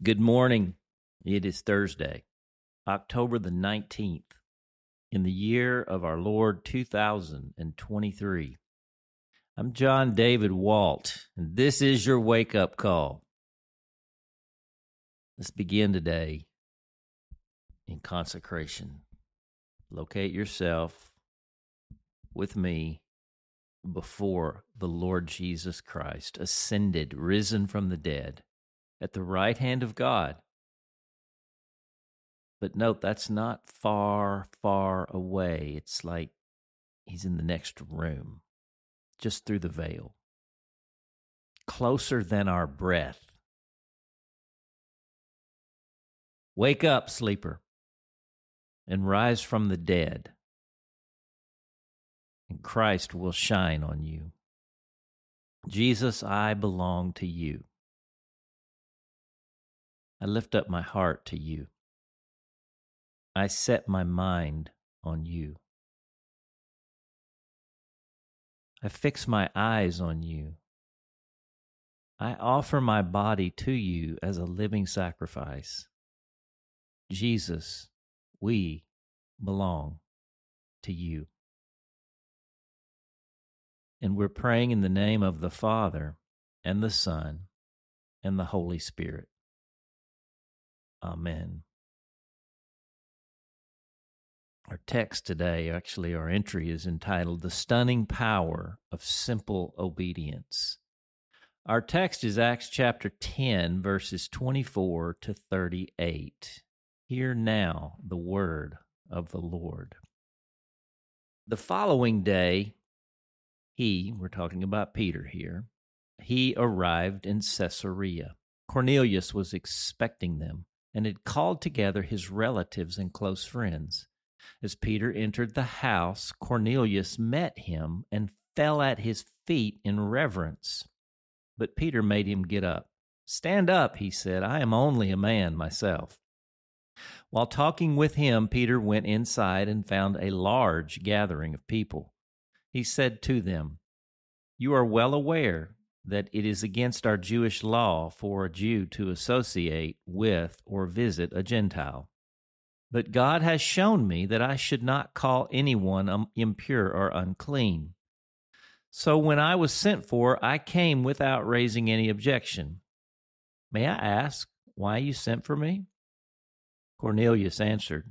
Good morning. It is Thursday, October the 19th, in the year of our Lord 2023. I'm John David Walt, and this is your wake up call. Let's begin today in consecration. Locate yourself with me before the Lord Jesus Christ, ascended, risen from the dead at the right hand of God. But note, that's not far, far away. It's like he's in the next room, just through the veil, closer than our breath. Wake up, sleeper, and rise from the dead, and Christ will shine on you. Jesus, I belong to you. I lift up my heart to you. I set my mind on you. I fix my eyes on you. I offer my body to you as a living sacrifice. Jesus, we belong to you. And we're praying in the name of the Father and the Son and the Holy Spirit. Amen. Our text today, actually, our entry is entitled The Stunning Power of Simple Obedience. Our text is Acts chapter 10, verses 24 to 38. Hear now the word of the Lord. The following day, he, we're talking about Peter here, he arrived in Caesarea. Cornelius was expecting them and had called together his relatives and close friends. As Peter entered the house, Cornelius met him and fell at his feet in reverence. But Peter made him get up. Stand up, he said. I am only a man myself. While talking with him, Peter went inside and found a large gathering of people. He said to them, You are well aware that it is against our Jewish law for a Jew to associate with or visit a Gentile. But God has shown me that I should not call anyone impure or unclean. So when I was sent for, I came without raising any objection. May I ask why you sent for me? Cornelius answered,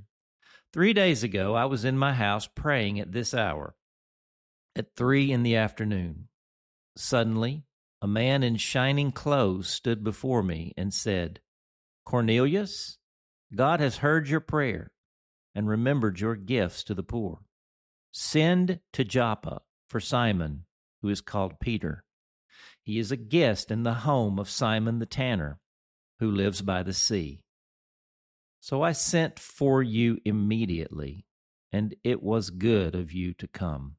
Three days ago I was in my house praying at this hour, at three in the afternoon. Suddenly, a man in shining clothes stood before me and said, Cornelius, God has heard your prayer and remembered your gifts to the poor. Send to Joppa for Simon, who is called Peter. He is a guest in the home of Simon the tanner, who lives by the sea. So I sent for you immediately, and it was good of you to come.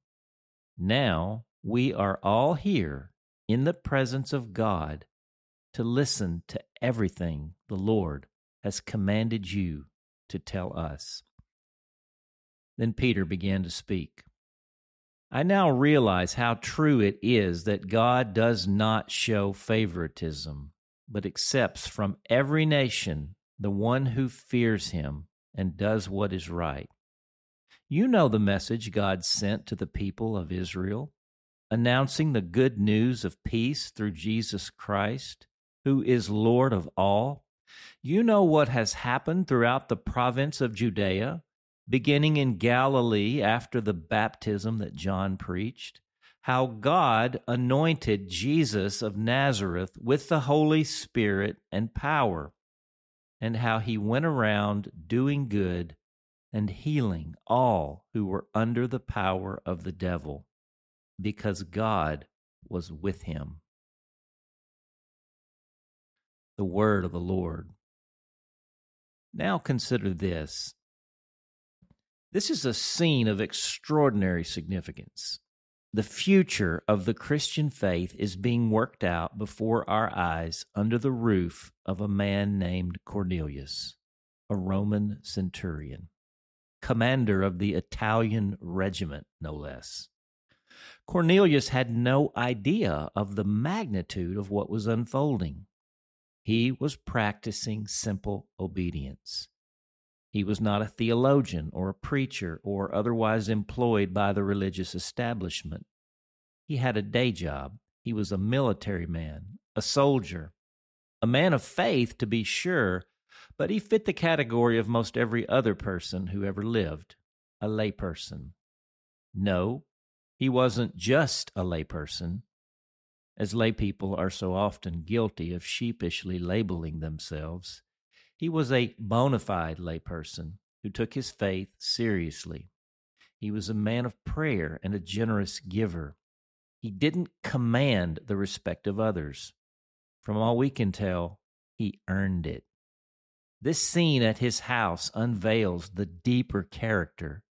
Now we are all here in the presence of God to listen to everything the Lord has commanded you to tell us. Then Peter began to speak. I now realize how true it is that God does not show favoritism, but accepts from every nation the one who fears him and does what is right. You know the message God sent to the people of Israel announcing the good news of peace through Jesus Christ, who is Lord of all. You know what has happened throughout the province of Judea, beginning in Galilee after the baptism that John preached, how God anointed Jesus of Nazareth with the Holy Spirit and power, and how he went around doing good and healing all who were under the power of the devil because God was with him. The word of the Lord. Now consider this. This is a scene of extraordinary significance. The future of the Christian faith is being worked out before our eyes under the roof of a man named Cornelius, a Roman centurion, commander of the Italian regiment, no less. Cornelius had no idea of the magnitude of what was unfolding. He was practicing simple obedience. He was not a theologian or a preacher or otherwise employed by the religious establishment. He had a day job. He was a military man, a soldier, a man of faith, to be sure, but he fit the category of most every other person who ever lived a layperson. No, he wasn't just a layperson, as laypeople are so often guilty of sheepishly labeling themselves. He was a bona fide layperson who took his faith seriously. He was a man of prayer and a generous giver. He didn't command the respect of others. From all we can tell, he earned it. This scene at his house unveils the deeper character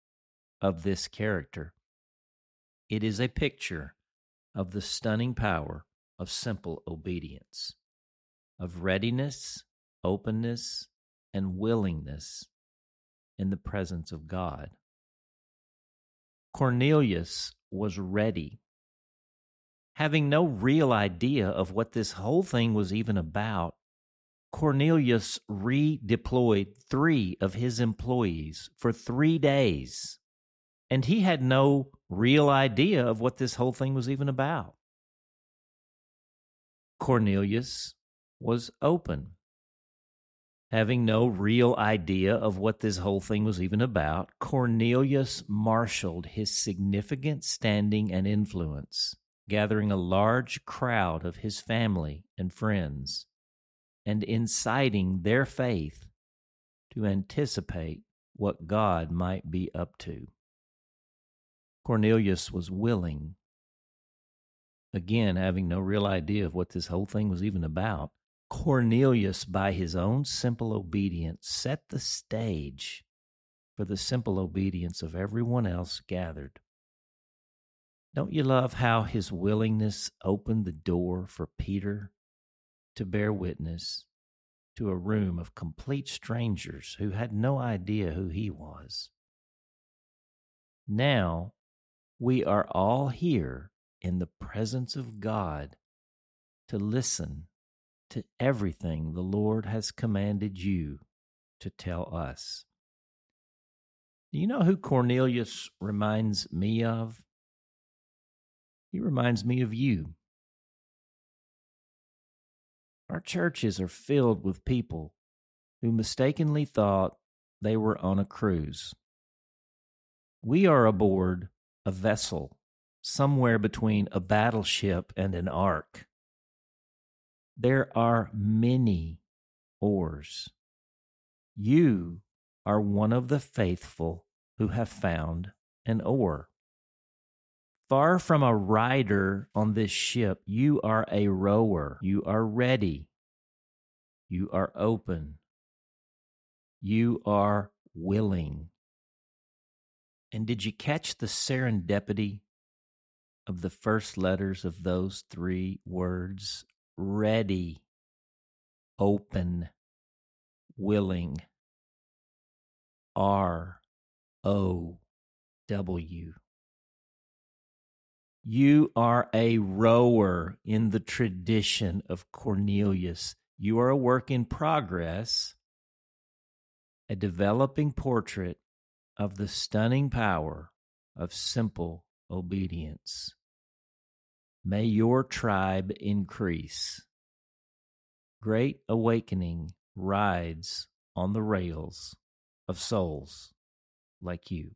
of this character. It is a picture of the stunning power of simple obedience, of readiness, openness, and willingness in the presence of God. Cornelius was ready. Having no real idea of what this whole thing was even about, Cornelius redeployed three of his employees for three days. And he had no real idea of what this whole thing was even about. Cornelius was open. Having no real idea of what this whole thing was even about, Cornelius marshaled his significant standing and influence, gathering a large crowd of his family and friends and inciting their faith to anticipate what God might be up to. Cornelius was willing, again, having no real idea of what this whole thing was even about. Cornelius, by his own simple obedience, set the stage for the simple obedience of everyone else gathered. Don't you love how his willingness opened the door for Peter to bear witness to a room of complete strangers who had no idea who he was. Now we are all here in the presence of God to listen to everything the Lord has commanded you to tell us. Do you know who Cornelius reminds me of? He reminds me of you. Our churches are filled with people who mistakenly thought they were on a cruise. We are aboard a vessel somewhere between a battleship and an ark. There are many oars. You are one of the faithful who have found an oar. Far from a rider on this ship, you are a rower. You are ready. You are open. You are willing. And did you catch the serendipity of the first letters of those three words? Ready, open, willing. R O W. You are a rower in the tradition of Cornelius. You are a work in progress, a developing portrait of the stunning power of simple obedience. May your tribe increase. Great awakening rides on the rails of souls like you.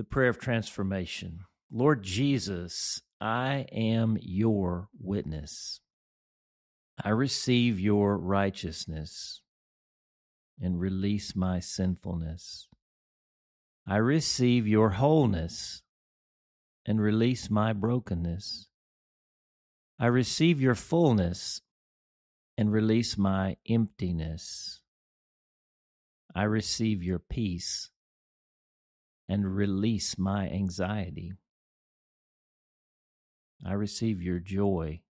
the prayer of transformation. Lord Jesus, I am your witness. I receive your righteousness and release my sinfulness. I receive your wholeness and release my brokenness. I receive your fullness and release my emptiness. I receive your peace and release my anxiety. I receive your joy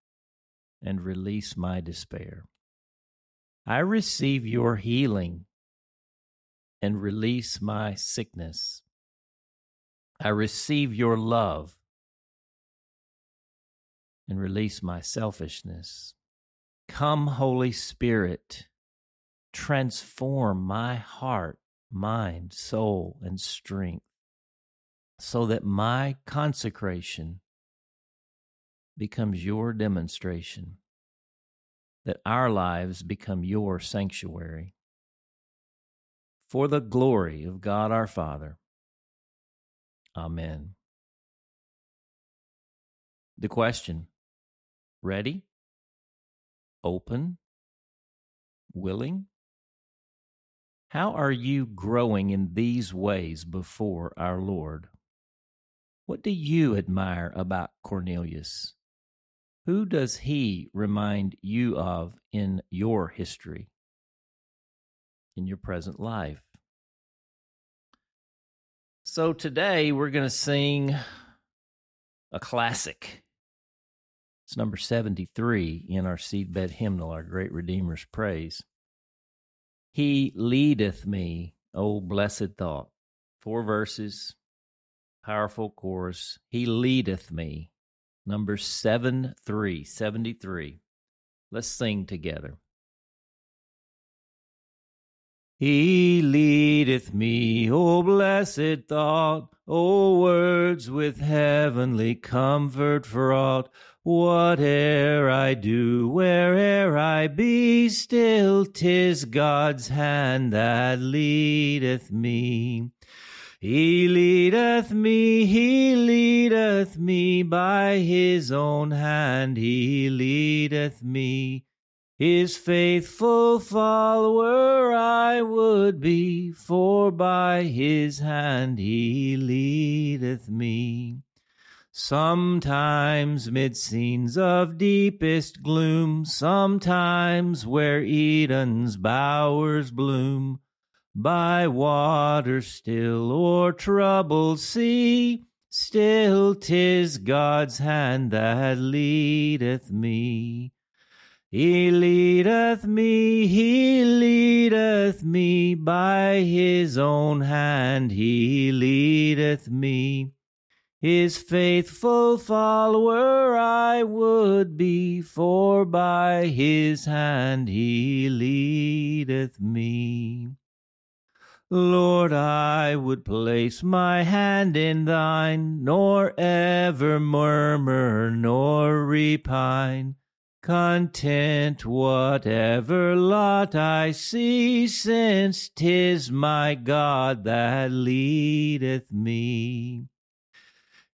and release my despair. I receive your healing and release my sickness. I receive your love and release my selfishness. Come, Holy Spirit, transform my heart, mind, soul, and strength so that my consecration becomes your demonstration, that our lives become your sanctuary. For the glory of God our Father. Amen. The question ready, open, willing? How are you growing in these ways before our Lord? What do you admire about Cornelius? Who does he remind you of in your history, in your present life? So today we're going to sing a classic. It's number 73 in our seedbed hymnal, our great Redeemer's praise. He leadeth me, O blessed thought. Four verses, powerful chorus. He leadeth me. Number 7 3, 73. Let's sing together. He leadeth me, O blessed thought, O words with heavenly comfort fraught. Whate'er I do, where'er I be, still 'tis God's hand that leadeth me. He leadeth me, he leadeth me, by his own hand he leadeth me. His faithful follower I would be, for by his hand he leadeth me. Sometimes mid scenes of deepest gloom, sometimes where Eden's bowers bloom, by water still or troubled sea, still 'tis God's hand that leadeth me. He leadeth me, he leadeth me, by his own hand he leadeth me. His faithful follower I would be, for by his hand he leadeth me. Lord, I would place my hand in thine, nor ever murmur nor repine. Content whatever lot I see, since 'tis my God that leadeth me.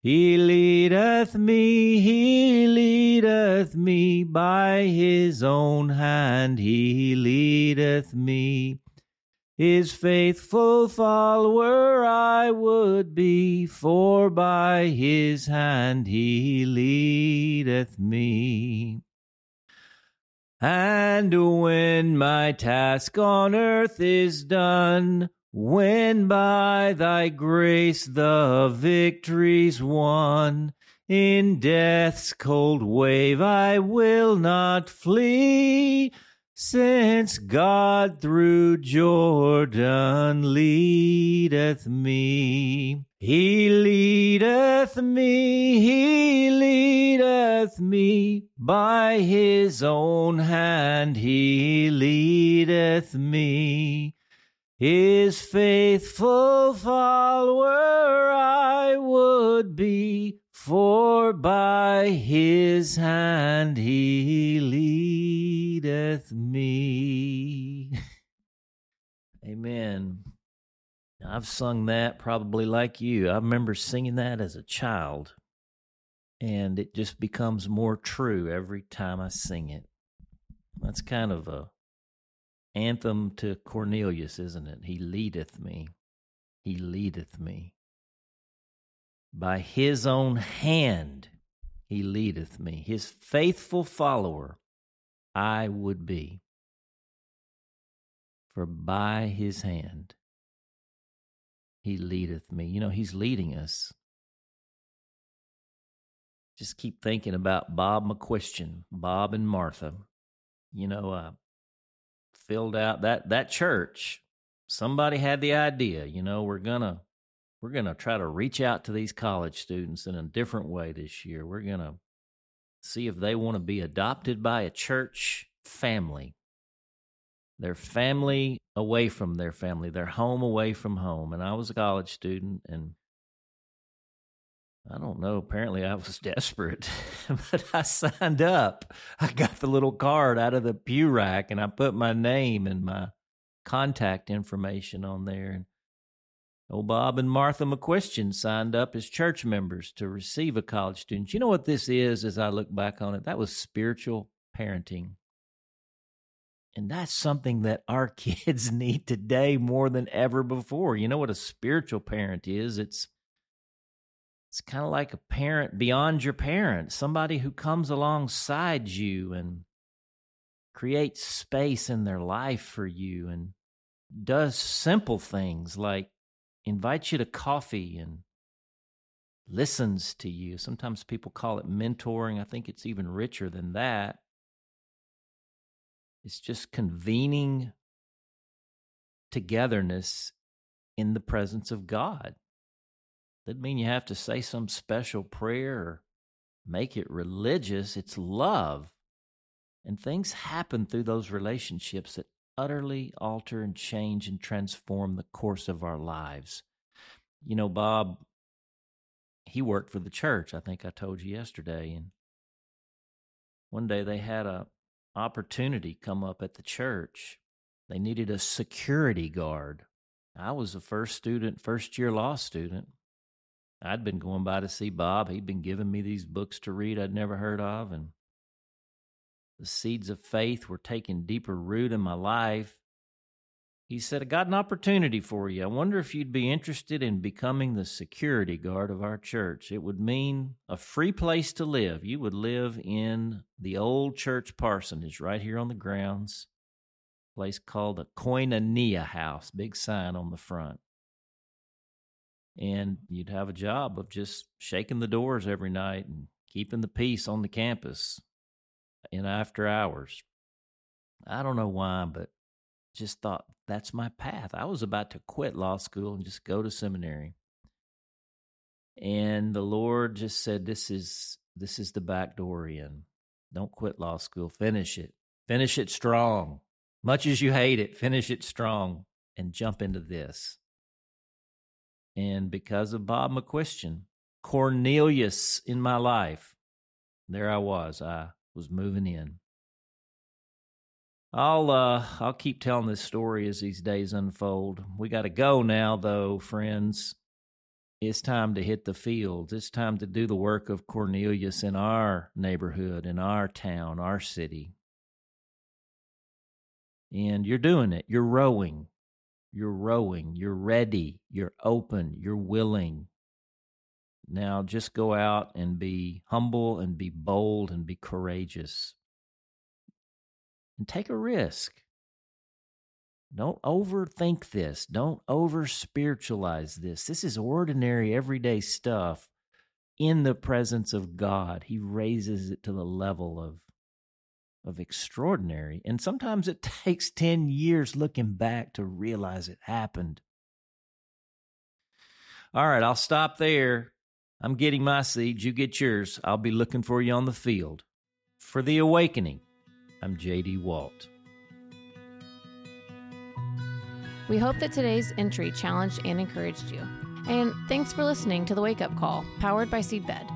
He leadeth me, he leadeth me, by his own hand he leadeth me. His faithful follower I would be, for by his hand he leadeth me. And when my task on earth is done, when by thy grace the victory's won, in death's cold wave I will not flee, since God through Jordan leadeth me. He leadeth me, he leadeth me, by his own hand he leadeth me. His faithful follower I would be, for by his hand he leadeth me. Amen. I've sung that probably like you. I remember singing that as a child, and it just becomes more true every time I sing it. That's kind of a anthem to Cornelius, isn't it? He leadeth me. He leadeth me. By his own hand he leadeth me. His faithful follower I would be. For by his hand he leadeth me. You know, he's leading us. Just keep thinking about Bob McQuestion, Bob and Martha. You know, uh, filled out that that church. Somebody had the idea, you know, we're gonna we're to try to reach out to these college students in a different way this year. We're to see if they want to be adopted by a church family. Their family away from their family, their home away from home. And I was a college student and I don't know. Apparently, I was desperate, but I signed up. I got the little card out of the pew rack and I put my name and my contact information on there. And old Bob and Martha McQuestion signed up as church members to receive a college student. You know what this is as I look back on it? That was spiritual parenting. And that's something that our kids need today more than ever before. You know what a spiritual parent is? It's it's kind of like a parent beyond your parent, somebody who comes alongside you and creates space in their life for you and does simple things like invites you to coffee and listens to you. Sometimes people call it mentoring. I think it's even richer than that. It's just convening togetherness in the presence of God. Doesn't mean you have to say some special prayer or make it religious. It's love. And things happen through those relationships that utterly alter and change and transform the course of our lives. You know, Bob, he worked for the church. I think I told you yesterday. And one day they had a opportunity come up at the church. They needed a security guard. I was a first student, first year law student. I'd been going by to see Bob. He'd been giving me these books to read I'd never heard of, and the seeds of faith were taking deeper root in my life. He said, I got an opportunity for you. I wonder if you'd be interested in becoming the security guard of our church. It would mean a free place to live. You would live in the old church parsonage right here on the grounds, place called the Koinonia House, big sign on the front and you'd have a job of just shaking the doors every night and keeping the peace on the campus in after hours. I don't know why, but just thought that's my path. I was about to quit law school and just go to seminary. And the Lord just said, This is this is the back door in. Don't quit law school. Finish it. Finish it strong. Much as you hate it, finish it strong and jump into this. And because of Bob McQuestion, Cornelius in my life, there I was. I was moving in. I'll uh I'll keep telling this story as these days unfold. We got to go now though, friends. It's time to hit the fields. It's time to do the work of Cornelius in our neighborhood, in our town, our city. And you're doing it. You're rowing. You're rowing, you're ready, you're open, you're willing. Now just go out and be humble and be bold and be courageous. And take a risk. Don't overthink this. Don't over spiritualize this. This is ordinary, everyday stuff in the presence of God. He raises it to the level of of extraordinary. And sometimes it takes 10 years looking back to realize it happened. All right, I'll stop there. I'm getting my seeds. You get yours. I'll be looking for you on the field. For the awakening, I'm JD Walt. We hope that today's entry challenged and encouraged you. And thanks for listening to the Wake Up Call, powered by Seedbed.